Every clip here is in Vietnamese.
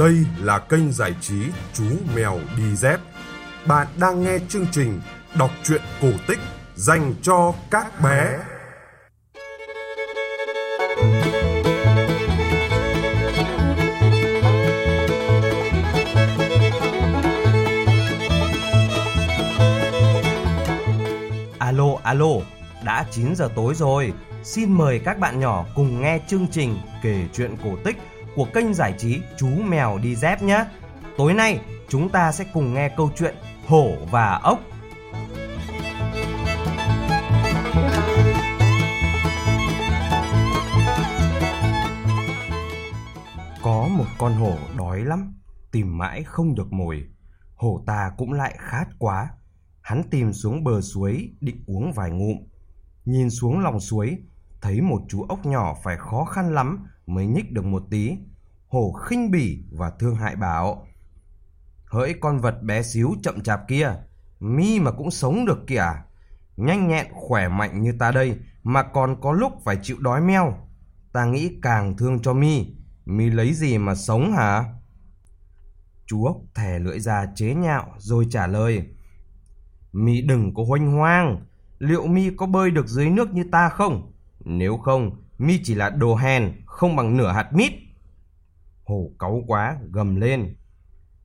Đây là kênh giải trí Chú Mèo Đi Dép. Bạn đang nghe chương trình đọc truyện cổ tích dành cho các bé. Alo, alo, đã 9 giờ tối rồi. Xin mời các bạn nhỏ cùng nghe chương trình kể chuyện cổ tích của kênh giải trí Chú Mèo Đi Dép nhé. Tối nay chúng ta sẽ cùng nghe câu chuyện Hổ và Ốc. Có một con hổ đói lắm, tìm mãi không được mồi. Hổ ta cũng lại khát quá. Hắn tìm xuống bờ suối định uống vài ngụm. Nhìn xuống lòng suối, thấy một chú ốc nhỏ phải khó khăn lắm mới nhích được một tí. Hổ khinh bỉ và thương hại bảo. Hỡi con vật bé xíu chậm chạp kia, mi mà cũng sống được kìa. Nhanh nhẹn khỏe mạnh như ta đây mà còn có lúc phải chịu đói meo. Ta nghĩ càng thương cho mi, mi lấy gì mà sống hả? Chú ốc thè lưỡi ra chế nhạo rồi trả lời. Mi đừng có hoanh hoang, liệu mi có bơi được dưới nước như ta không? Nếu không, mi chỉ là đồ hèn, không bằng nửa hạt mít. Hổ cáu quá, gầm lên.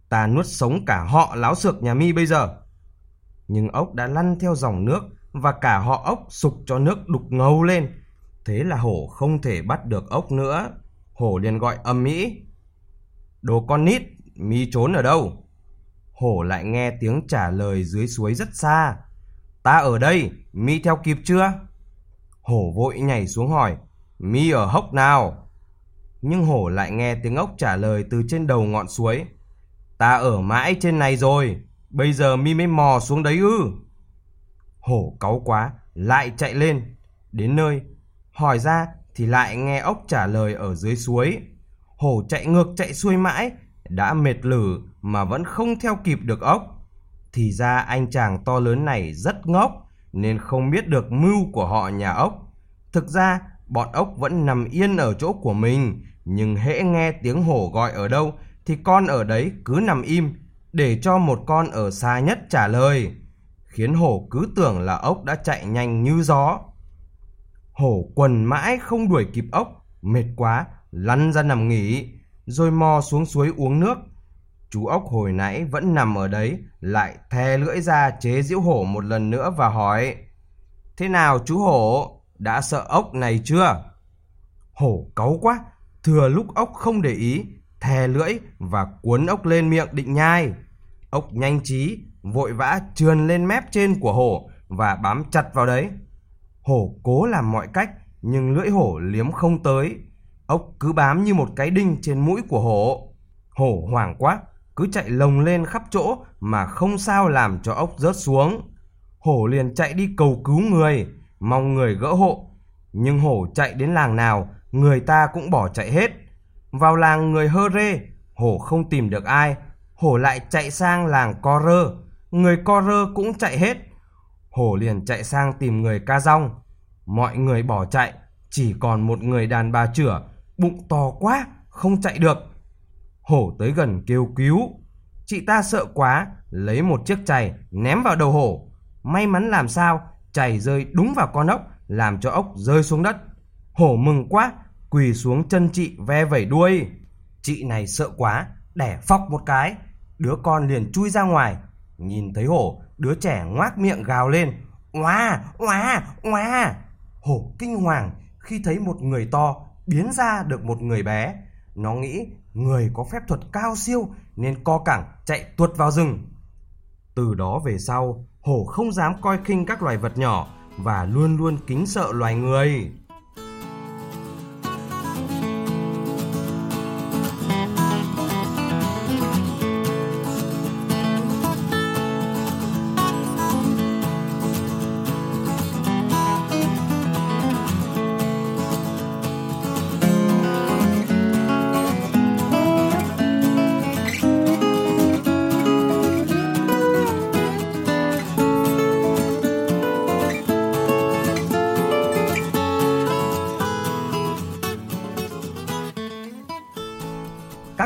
Ta nuốt sống cả họ láo xược nhà mi bây giờ. Nhưng ốc đã lăn theo dòng nước và cả họ ốc sục cho nước đục ngầu lên. Thế là hổ không thể bắt được ốc nữa. Hổ liền gọi âm mỹ. Đồ con nít, mi trốn ở đâu? Hổ lại nghe tiếng trả lời dưới suối rất xa. Ta ở đây, mi theo kịp chưa? Hổ vội nhảy xuống hỏi, mi ở hốc nào? Nhưng hổ lại nghe tiếng ốc trả lời từ trên đầu ngọn suối. Ta ở mãi trên này rồi, bây giờ mi mới mò xuống đấy ư. Hổ cáu quá, lại chạy lên. Đến nơi, hỏi ra thì lại nghe ốc trả lời ở dưới suối. Hổ chạy ngược chạy xuôi mãi, đã mệt lử mà vẫn không theo kịp được ốc. Thì ra anh chàng to lớn này rất ngốc, nên không biết được mưu của họ nhà ốc. Thực ra, bọn ốc vẫn nằm yên ở chỗ của mình, nhưng hễ nghe tiếng hổ gọi ở đâu thì con ở đấy cứ nằm im để cho một con ở xa nhất trả lời, khiến hổ cứ tưởng là ốc đã chạy nhanh như gió. Hổ quần mãi không đuổi kịp ốc, mệt quá, lăn ra nằm nghỉ, rồi mò xuống suối uống nước. Chú ốc hồi nãy vẫn nằm ở đấy, lại thè lưỡi ra chế giễu hổ một lần nữa và hỏi Thế nào chú hổ, đã sợ ốc này chưa? Hổ cáu quá, thừa lúc ốc không để ý, thè lưỡi và cuốn ốc lên miệng định nhai. Ốc nhanh trí, vội vã trườn lên mép trên của hổ và bám chặt vào đấy. Hổ cố làm mọi cách, nhưng lưỡi hổ liếm không tới. Ốc cứ bám như một cái đinh trên mũi của hổ. Hổ hoảng quá, cứ chạy lồng lên khắp chỗ mà không sao làm cho ốc rớt xuống. Hổ liền chạy đi cầu cứu người, mong người gỡ hộ. Nhưng hổ chạy đến làng nào, người ta cũng bỏ chạy hết. Vào làng người hơ rê, hổ không tìm được ai, hổ lại chạy sang làng co rơ, người co rơ cũng chạy hết. Hổ liền chạy sang tìm người ca rong. Mọi người bỏ chạy, chỉ còn một người đàn bà chửa, bụng to quá, không chạy được. Hổ tới gần kêu cứu. Chị ta sợ quá, lấy một chiếc chày ném vào đầu hổ. May mắn làm sao, chày rơi đúng vào con ốc, làm cho ốc rơi xuống đất. Hổ mừng quá, quỳ xuống chân chị ve vẩy đuôi. Chị này sợ quá, đẻ phọc một cái. Đứa con liền chui ra ngoài. Nhìn thấy hổ, đứa trẻ ngoác miệng gào lên. Oa, oa, oa. Hổ kinh hoàng khi thấy một người to biến ra được một người bé. Nó nghĩ người có phép thuật cao siêu nên co cẳng chạy tuột vào rừng. Từ đó về sau, hổ không dám coi khinh các loài vật nhỏ và luôn luôn kính sợ loài người.